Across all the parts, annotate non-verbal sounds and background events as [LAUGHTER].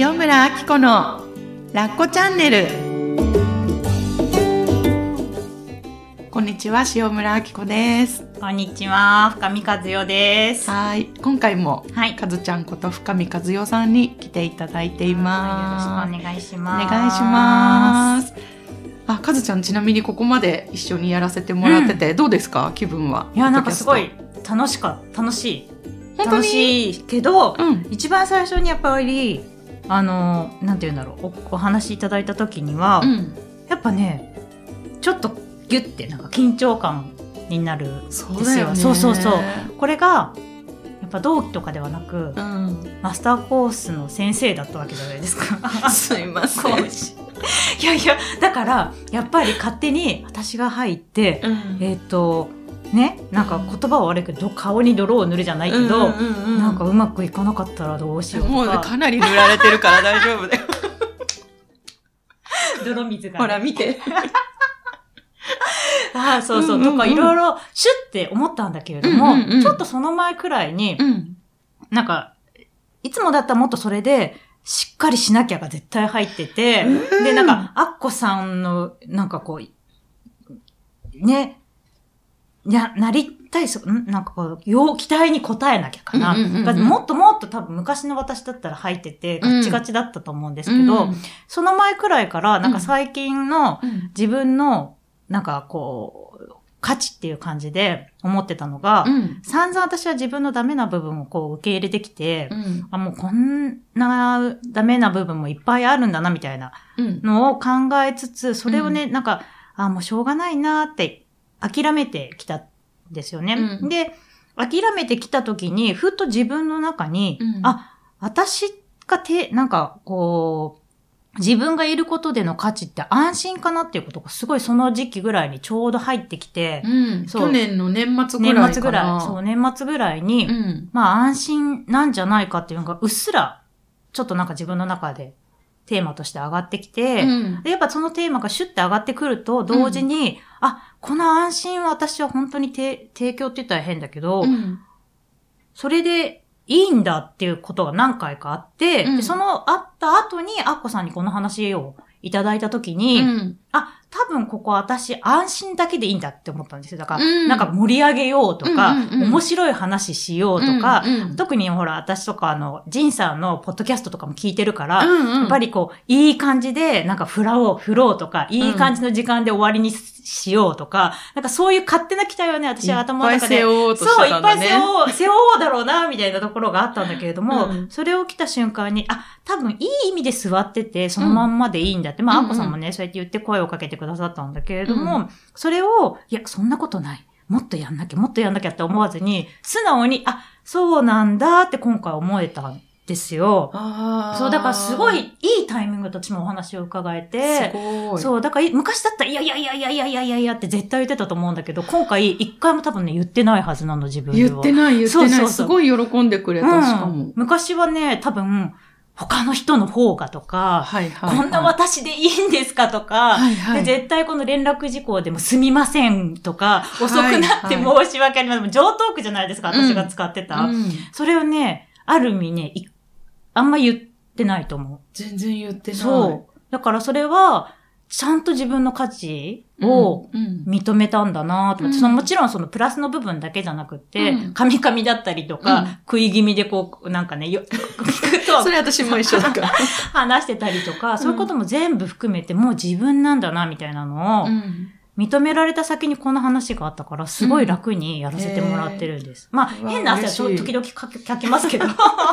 塩村あき子のラッコチャンネルこんにちは塩村あき子ですこんにちは、深見和代です。はい今回もはい。かずちゃんこと深見和代さんに来ていただいていますよろしくお願いしおます。願いしますあかずちゃんちなみにここまで一緒にやらせてもらってて、どうですか？気分はいや、なんかすごい楽しか。楽しい。楽しいけど、うん一番最初にやっぱり、あの、なんて言うんだろう、おお話しいただいた時には、うん。やっぱね、ちょっとギュッてなんか緊張感になる。そうだよね。そうそうそう。これが、やっぱ同期とかではなく、うん。マスターコースの先生だったわけじゃないですか。すいません。いやいや、だから、やっぱり勝手に私が入って、うん。えっ、と、ね、なんか言葉は悪いけど、顔に泥を塗るじゃないけど、うんうんうんうんなんかうまくいかなかったらどうしようもうとか、かなり塗られてるから大丈夫だよ。[LAUGHS] 泥水が、ね。ほら見て。[LAUGHS] ああ、そうそう、うんうんうんとかいろいろ、シュッて思ったんだけれども、うんうんうんちょっとその前くらいに、ん。なんか、いつもだったらもっとそれで、しっかりしなきゃが絶対入ってて、うんで、なんか、アッコさんの、なんかこう、ね、いや、なりたい、そん？なんかこう、よう期待に応えなきゃかな。うんうんうんうんだからもっともっと多分昔の私だったら入ってて、ガッチガチだったと思うんですけど、うんその前くらいから、なんか最近のうん自分の、なんかこう、価値っていう感じで思ってたのが、うん。散々私は自分のダメな部分をこう受け入れてきて、うん。あ、もうこんなダメな部分もいっぱいあるんだな、みたいなうん。のを考えつつ、それをね、なんか、あ、もうしょうがないなって諦めてきたんですよね。うんで、諦めてきた時に、ふっと自分の中に、うんあ、私がて、なんか、こう、自分がいることでの価値って安心かなっていうことがすごいその時期ぐらいにちょうど入ってきて、うん。去年の年末ぐらいかな。年末ぐらい、そう、年末ぐらいに、うん。まあ安心なんじゃないかっていうのがうっすら、ちょっとなんか自分の中でテーマとして上がってきて、うんでやっぱそのテーマがシュッて上がってくると、同時に、あ、この安心は私は本当にて提供って言ったら変だけど、うん。それでいいんだっていうことが何回かあって、うんでそのあった後にアッコさんにこの話をいただいたときに、うん。あ、多分ここ私安心だけでいいんだって思ったんですよ。だから、うんなんか盛り上げようとか、うんうんうん面白い話しようとか、うんうん特にほら、私とかあの、ジンさんのポッドキャストとかも聞いてるから、うんうんやっぱりこう、いい感じで、なんか振らおう、振ろうとか、いい感じの時間で終わりにしようとか、なんかそういう勝手な期待をね、私は頭の中で。いっぱい背負おうとしてそう、いっぱたんだねい背負おう、背負おうだろうな、みたいなところがあったんだけれども、うんそれを来た瞬間に、あ、多分いい意味で座ってて、そのまんまでいいんだって、まあ、うんアッコさんもね、そうやって言って声をかけてくださったんだけれども、それを、いや、そんなことない。もっとやんなきゃ、もっとやんなきゃって思わずに、素直に、あ、そうなんだって今回思えたんですよ。そう、だからすごいいいタイミングと私もお話を伺えて。そう、だから昔だったら、いやいやいやいやいやいやいやいやって絶対言ってたと思うんだけど、今回一回も多分ね、言ってないはずなの、自分では。言ってない、言ってない。そうそうそうすごい喜んでくれた、しかもうん。昔はね、多分、他の人の方がとか、はいはい。こんな私でいいんですかとか、はいはい。で絶対この連絡事項でもすみませんとか、い遅くなって申し訳ありません。上トークじゃないですか、私が使ってた。うんそれをね、ある意味ね、いあんま言ってないと思全然言ってう。ない。そう。だからそれは、ちゃんと自分の価値をうん、認めたんだなと思って、うんそのもちろんそのプラスの部分だけじゃなくって、うんカミカミだったりとか、うん食い気味でこう、なんかね、よ、[LAUGHS] 聞くとそれ私も一緒だから。[LAUGHS] 話してたりとか、そういうことも全部含めてもう自分なんだな、みたいなのを、うん認められた先にこの話があったから、すごい楽にやらせてもらってるんです。まあ、うわ変な汗は時々かきかきますけど、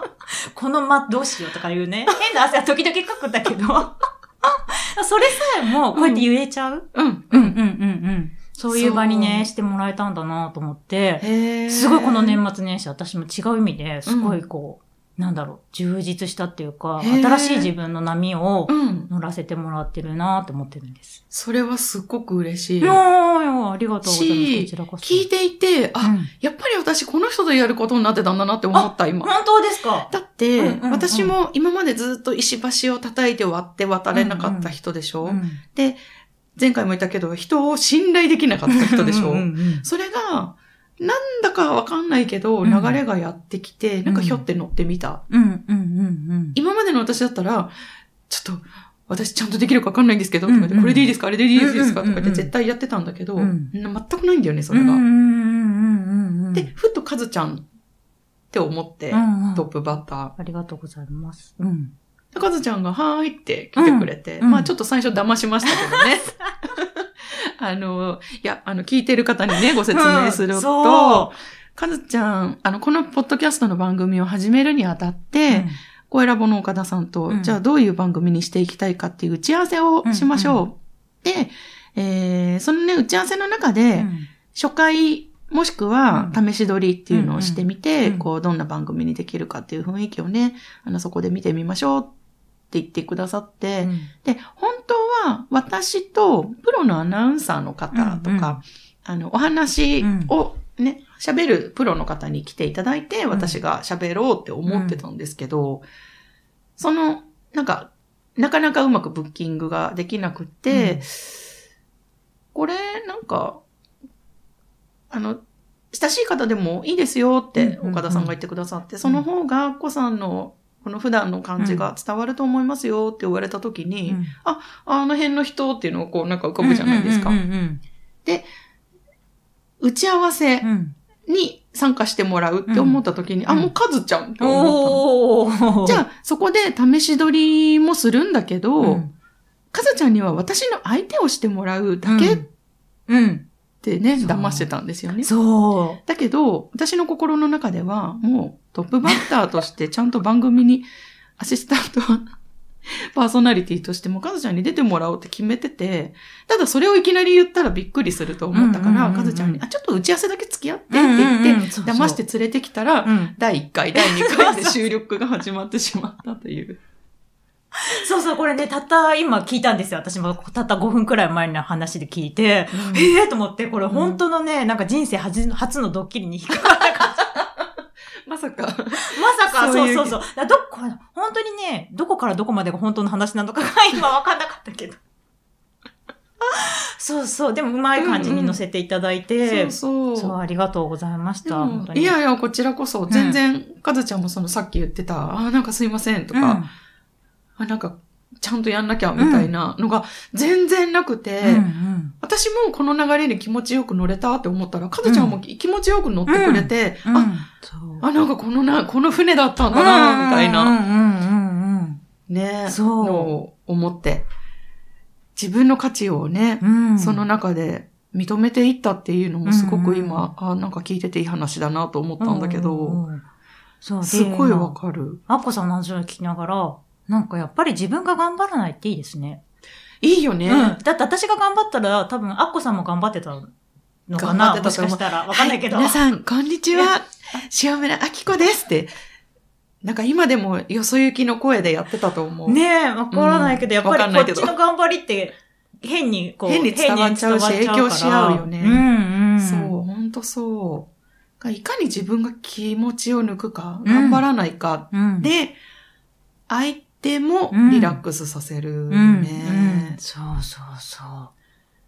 [LAUGHS] このま、どうしようとかいうね、変な汗は時々かくんだけど、[LAUGHS] それさえもこうやって言えちゃう、うん。うん、うん、うん、うん。そういう場にね、してもらえたんだなと思って、すごいこの年末年始、私も違う意味ですごいこう、なんだろう、充実したっていうか、新しい自分の波をうん。乗らせてもらってるなと思ってるんです。それはすっごく嬉しい。いやありがとうございます。しこちらこそ。聞いていて、あ、うんやっぱり私この人とやることになってたんだなって思った、今。本当ですか？だって、うんうんうん私も今までずっと石橋を叩いて割って渡れなかった人でしょ、うんで、前回も言ったけど、人を信頼できなかった人でしょ？うんうんうんそれが、なんだかわかんないけど、うん流れがやってきて、なんかひょって乗ってみた。今までの私だったら、ちょっと、私ちゃんとできるかわかんないんですけど、とか言ってこれでいいですか？あれでいいですか？とか言って絶対やってたんだけど、うん全くないんだよね、それが。で、ふっとカズちゃんって思って、トップバッター。ありがとうございます。うん。でカズちゃんが、はーいって来てくれて、まあちょっと最初騙しましたけどね。[LAUGHS] [LAUGHS] あの、いや、あの、聞いてる方にね、ご説明するうんとそ、カズちゃん、あの、このポッドキャストの番組を始めるにあたって、声ラボの岡田さんと、うん。じゃあどういう番組にしていきたいかっていう打ち合わせをしましょう。で、えーそのね、打ち合わせの中で、うん。初回、もしくは試し撮りっていうのをしてみて、うんうんこう、どんな番組にできるかっていう雰囲気をね、あの、そこで見てみましょうって言ってくださって、うん。で、本当は私とプロのアナウンサーの方とか、うんうん。あの、お話をね、喋るプロの方に来ていただいて、私が喋ろうって思ってたんですけど、その、なんか、なかなかうまくブッキングができなくって、うん。これ、なんか、あの、親しい方でもいいですよって岡田さんが言ってくださって、その方が、アッコさんのこの普段の感じが伝わると思いますよって言われた時に、うん。あの辺の人っていうのがこうなんか浮かぶじゃないですか。うんうん打ち合わせに参加してもらうって思った時に、うん。あ、もうカズちゃんって思ったじゃあ、そこで試し撮りもするんだけど、うん。カズちゃんには私の相手をしてもらうだけっうん。てね、騙してたんですよね。そだけど、私の心の中では、もうトップバッターとしてちゃんと番組にアシスタント、[LAUGHS] パーソナリティとしてもカズちゃんに出てもらおうって決めてて、ただそれをいきなり言ったらびっくりすると思ったから、うんうんうんうんカズちゃんに、あ、ちょっと打ち合わせだけ付き合ってってう。言って、騙して連れてきたら、うん第1回、第2回で [LAUGHS] [LAUGHS] 収録が始まってしまったという。そうそう、これね、たった今聞いたんですよ。私もたった5分くらい前の話で聞いて、うんへえーと思って、これ本当のね、なんか人生初初のドッキリに引っかかった感じ。そいうそううそう。だどこ、本当にね、どこからどこまでが本当の話なのかが [LAUGHS] 今わかんなかったけど。そうそう。でもうまい感じに乗せていただいて、そうそう。そう、ありがとうございました。いやいや、こちらこそ、全然、かずちゃんもそのさっき言ってた、あ、なんかすいませんとうん、か、あ、なんか、ちゃんとやんなきゃみたいなのが全然なくて、うんうん私もこの流れに気持ちよく乗れたって思ったら、かずちゃんも気持ちよく乗ってくれて、うんあ、そうあ、なんかこのな、この船だったんだな、みたいな、うんうんうんね、そうのを思って、自分の価値をね、うんうん。その中で認めていったっていうのもすごく今、うんあ、なんか聞いてていい話だなと思ったんだけど、うんうんうん。すごいわる。かる。アッコさんの話を聞きながら、なんかやっぱり自分が頑張らないっていいですね。いいよね。うん。だって私が頑張ったら、多分アッコさんも頑張ってたのかなもしかしたら。わかんないけど。はい皆さん、こんにちは。塩村明子ですって。なんか今でもよそ行きの声でやってたと思う。ねえ、わからないけど、うんやっぱりこっちの頑張りって、変にこう、変に伝わっちゃうし影響し合うよねうんうん。そう、ほんとそう。いかに自分が気持ちを抜くか、うん頑張らないか、うん。で、相手もリラックスさせるね。そうそうそう。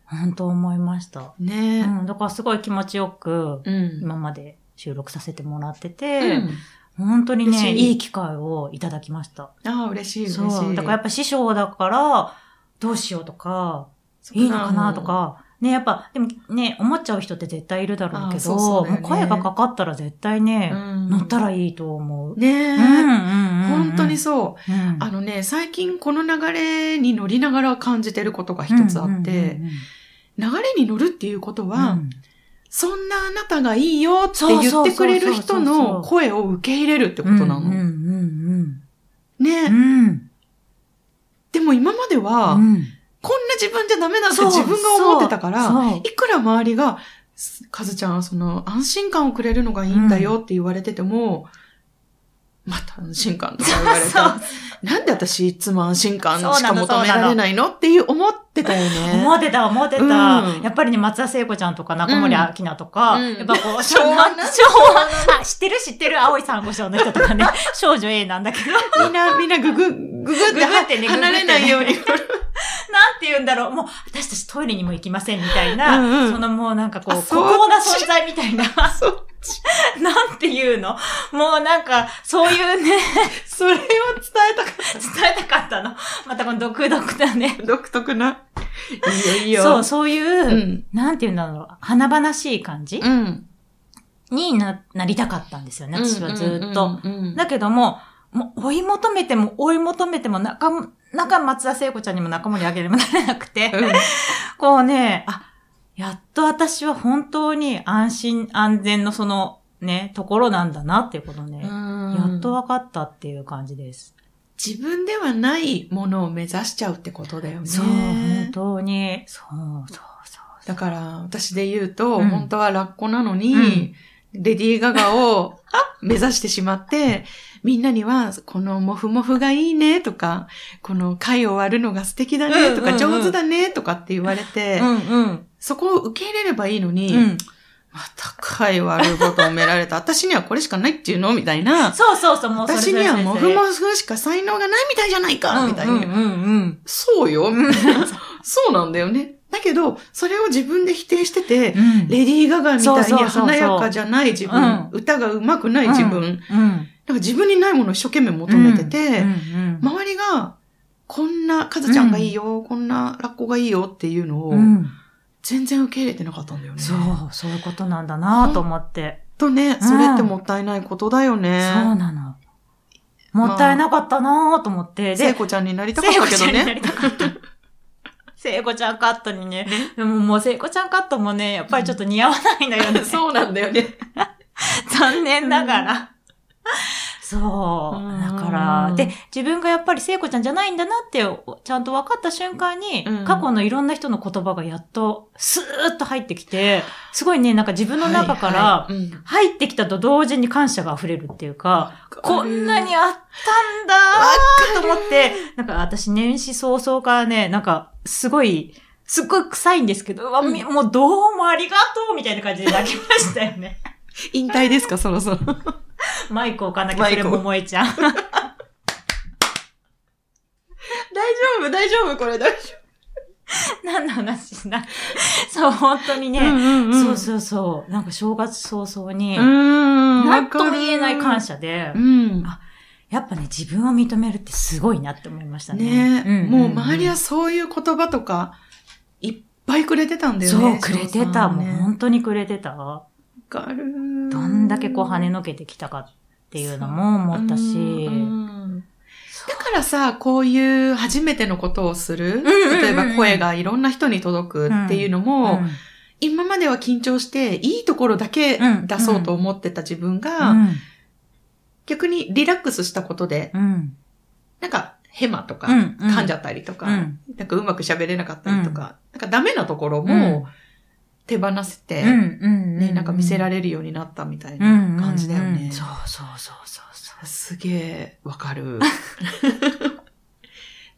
本当思いました。ねうん。だからすごい気持ちよく、うん。今まで収録させてもらってうて、ん本当にね、いいい機会をいただきました。ああ、嬉しい、嬉しい。そう。だからやっぱ師匠だから、どうしようとかいいのかなとか、ね、やっぱ、でもね、思っちゃう人って絶対いるだろうけあそど、うそうね。もう声がかかったら絶対ね、うん。乗ったらいいと思う。ねえ、うんうんうんうん。本当にそう。うん。あのね、最近この流れに乗りながら感じてることが一つあって、流れに乗るっていうことは、うん。そんなあなたがいいよって言ってくれる人の声を受け入れるってことなの。ね。うん。でも今までは、うんこんな自分じゃダメだって自分が思ってたから、いくら周りが、すかずちゃん、その、安心感をくれるのがいいんだよって言われてても、また安心感とか言われた。[LAUGHS] なんで私いつも安心感しか求められないの？っていう思ってたよね。思ってた、思ってた。うんやっぱりね、松田聖子ちゃんとか中森明菜とか、うんやっぱこう、昭和な昭和あ、知ってる知ってる青い珊瑚礁の人とかね、[LAUGHS] 少女 A なんだけど。みんな、みんなググ、ググってググってね離れ [LAUGHS] ないように。なて言うんだろう。もう、私たちトイレにも行きませんみたいな、うんうんそのもうなんかこう、孤高な存在みたいな。なんていうの？もうなんか、そういうね、それを伝えたか伝えたかったの。またこの独特だね。独特な。いいよ、いいよ。そう、そういう、うん。なんて言うんだろう、華々しい感じうん。にな、なりたかったんですよね、私はずっと。だけども、もう追い求めても追い求めても中も、中松田聖子ちゃんにも中森明菜にもなれなくて、うん [LAUGHS] こうね、あ、やっと私は本当に安心安全のそのね、ところなんだなっていうことね、やっと分かったっていう感じです。自分ではないものを目指しちゃうってことだよね。そう、本当に、そうそうそう。だから、私で言うと、うん本当はラッコなのに、うんレディー・ガガを [LAUGHS] 目指してしまって、みんなには、このモフモフがいいねとか、この貝を割るのが素敵だねとか、うんうんうん上手だねとかって言われて、うんうん。そこを受け入れればいいのに、うん。また貝割ることをめられた。私にはこれしかないっていうの？みたいな。そうそうそう、もう私にはモフモフフしか才能がないみたいじゃないか、みたいに。うんうんうんそうよ、うん。そうなんだよね。だけど、それを自分で否定してて、うんレディー・ガガみたいに華やかじゃない自分、うん歌が上手くない自分、うん。なんか自分にないものを一生懸命求めてて、周りが、こんな、カズちゃんがいいよ、こんなラッコがいいよっていうのを、うん全然受け入れてなかったんだよね。そう、そういうことなんだなと思って。とね、それってもったいないことだよね。そうなの。もったいなかったなと思って。聖子ちゃんになりたかったけど聖子ちゃんになね。りたかった。[LAUGHS] 聖子ちゃんカットにね。でももう聖子ちゃんカットもね、やっぱりちょっと似合わないのよね。[LAUGHS] そうなんだよね。[LAUGHS] 残念ながら。そう。う。んだから、で、自分がやっぱり聖子ちゃんじゃないんだなって、ちゃんと分かった瞬間に、うん。過去のいろんな人の言葉がやっと、スーッと入ってきて、すごいね、なんか自分の中から、入ってきたと同時に感謝が溢れるっていうか、こんなにあったんだーと思って、なんか私年始早々からね、なんかすごい、すっごい臭いんですけど、うん。みもうどうもありがとうみたいな感じで泣きましたよね。引退ですか、そろそろ。[LAUGHS] マイク置かなきゃそれも萌えちゃん。[LAUGHS] 大丈夫、大丈夫、これ大丈何の話しな。[LAUGHS] そう、本当にね、夫。んんそうそうそう。なんか正月早々に、うん。なんとも言えない感謝。謝で、うん。あやっぱね、自分を認めるってすごいなって思いましたね。ねえ、んんんもう周りはそういう言葉とか、いっぱいくれてたんだよね。そう、くれてた。もう本当にくれてた。わかる。どんだけこう跳ねのけてきたかっていうのも思ったし。だからさ、こういう初めてのことをする、例えば声がいろんな人に届くっていうのも、うん今までは緊張して、いいところだけ出そうと思ってた自分が、うん。逆にリラックスしたことで、うん。なんか、ヘマとか、うんうん。噛んじゃったりとか、うん。なんかうまく喋れなかったりとか、なんかダメなところうん。も手放せて、うんうんね、なんか見せられれるようになったみたいな感じだよね。そうそうそうそうそう。すげえ、わかる。[LAUGHS]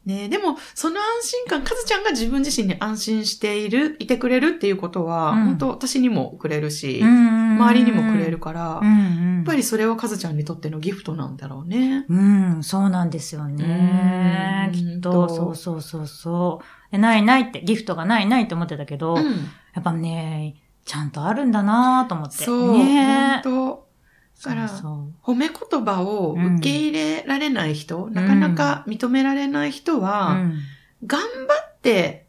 ねでも、その安心感、かずちゃんが自分自身に安心している、いてくれるっていうことは、うん本当私にもくれるし、周周りにもくれるから、うんうん。やっぱりそれはかずちゃんにとってのギフトなんだろうね。うん、そうなんですよね。うんきっと、そうそうそうそう。でないないって、ギフトがないないって思ってたけど、うん。やっぱね、ちゃんとあるんだなと思って。そう、ね本当だから褒め言葉を受け入れられない人、なかなか認められない人は、うん頑張って、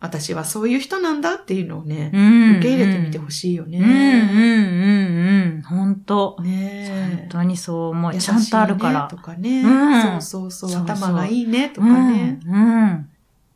私はそういう人なんだっていうのをね、うん受け入れてみてほしいよね。うんうんうんうん。本当ねえ本当にそう思う。ちゃんとあるからね。とかね、うんそうそうそう頭がいいねとうかね。ん。うん。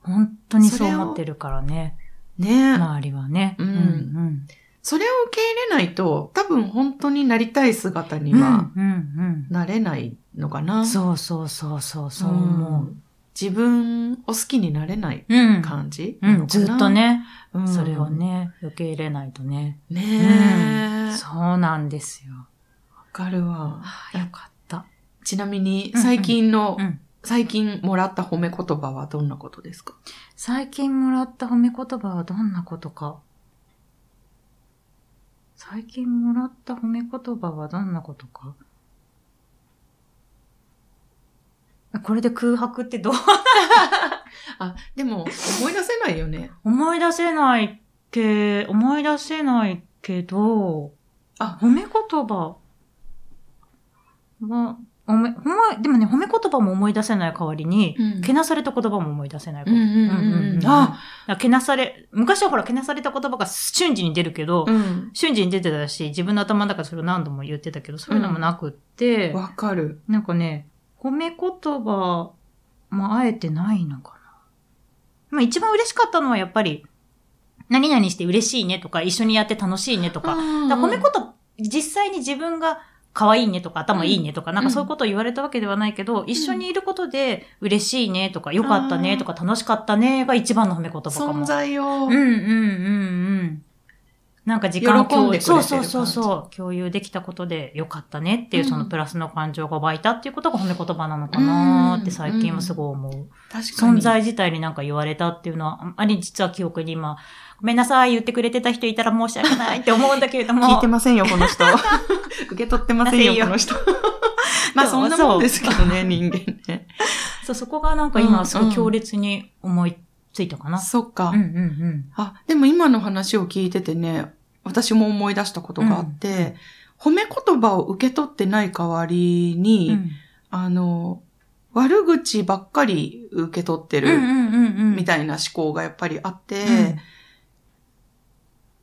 本当にそう思ってるからね。ね、周りはね。うんうんそれを受け入れないと、多分本当になりたい姿にうん。はうんうんなれないのかうな。ん。そうそうそうそう、そう思う。自分を好きになれないうん。感じうん、ずっと、ね、うんそれを。ね、受け入れないとね。ねえ、そうなんですよ。わかるわ。よかった。ちなみに、最近の、うん。最近もらった褒め言葉はどんなことですか？最近もらった褒め言葉はどんなことか。最近もらった褒め言葉はどんなことか？これで空白ってどう？[LAUGHS] あ、でも、思い出せないよね。思い出せないけ、思い出せないけど、あ、褒め言葉は、おめ、ほんま、でもね、褒め言葉も思い出せない代わりに、うんけなされた言葉も思い出せない。うんうんうんうん。あ、だからけなされ、昔はほら、けなされた言葉が瞬時に出るけど、うん。瞬時に出てたし、自分の頭の中でそれを何度も言ってたけど、そういうのもなくって、わかる。なんかね、褒め言葉、まあ、あえてないのかな。まあ、一番嬉しかったのはやっぱり、何々して嬉しいねとか、一緒にやって楽しいねとか、だから褒め言葉、実際に自分が可愛いねとか、頭いいねとか、なんかそういうことを言われたわけではないけど、一緒にいることで嬉しいねとか、良かったねとか、楽しかったねが一番の褒め言葉かも。存在を。うんうんうんうん。なんか時間喜んでくれてるそうそうそうそう。共有できたことで良かったねっていう、うんそのプラスの感情が湧いたっていうことが褒め言葉なのかなって最近はすごい思う。確かに。存在自体になんか言われたっていうのは、あんまり実は記憶に今、ごめんなさい言ってくれてた人いたら申し訳ないって思うんだけれども。聞いてませんよ、この人。[LAUGHS] 受け取ってませんよ、この人。[LAUGHS] まあそんなもんですけどね、人間ね。そう、そこがなんかうん今すごい強烈に思いついたかな。そっかうん。うんうん。あ、でも今の話を聞いててね、私も思い出したことがあって、褒め言葉を受け取ってない代わりに、うんあの、悪口ばっかり受け取ってる。みたいな思考がやっぱりあって、うん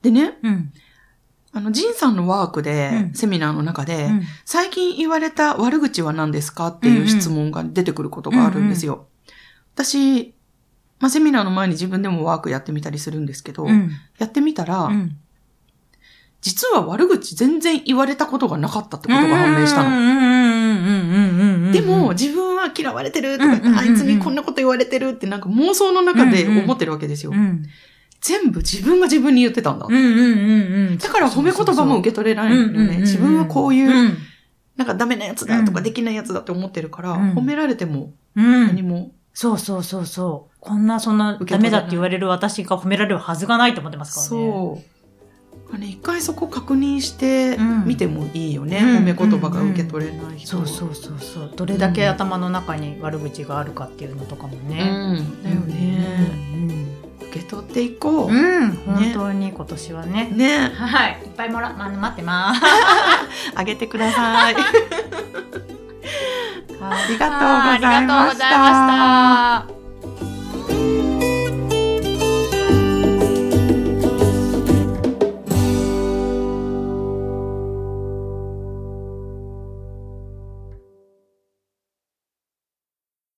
でね、うん。あの、ジンさんのワークで、うんセミナーの中で、うん最近言われた悪口は何ですかっていう質問が出てくることがあるんですよ。私、まあ、セミナーの前に自分でもワークやってみたりするんですけど、うん。やってみたら、うん。実は悪口全然言われたことがなかったってことが判明したの。うんうんうんうんうんうんうん。でも、、自分は嫌われてるとか、うんうんうんうんあいつにこんなこと言われてるってなんか妄想の中で思ってるわけですよ。うん。全部自分が自分に言ってたんだ。うんうんうんうん。だから褒め言葉も受け取れないのね。自分はこういう、うん。なんかダメなやつだとかうんできないやつだって思ってるから、うん褒められてもうん。何も。そうそうそうそう。こんな、そんな、ダメだって言われる私が褒められるはずがないと思ってますからね。そう。一回そこ確認してうんみてもいいよね。うん褒め言葉が受け取れない人は。そうそうそうそう。どれだけ頭の中に悪口があるかっていうのとかもうね。ん。だよね。受け取っていこう。うん。うん。本当に今年はね。ね。はい。いっぱいもら、ま、待ってます。[LAUGHS] あげてください。[LAUGHS] ありがとうございました。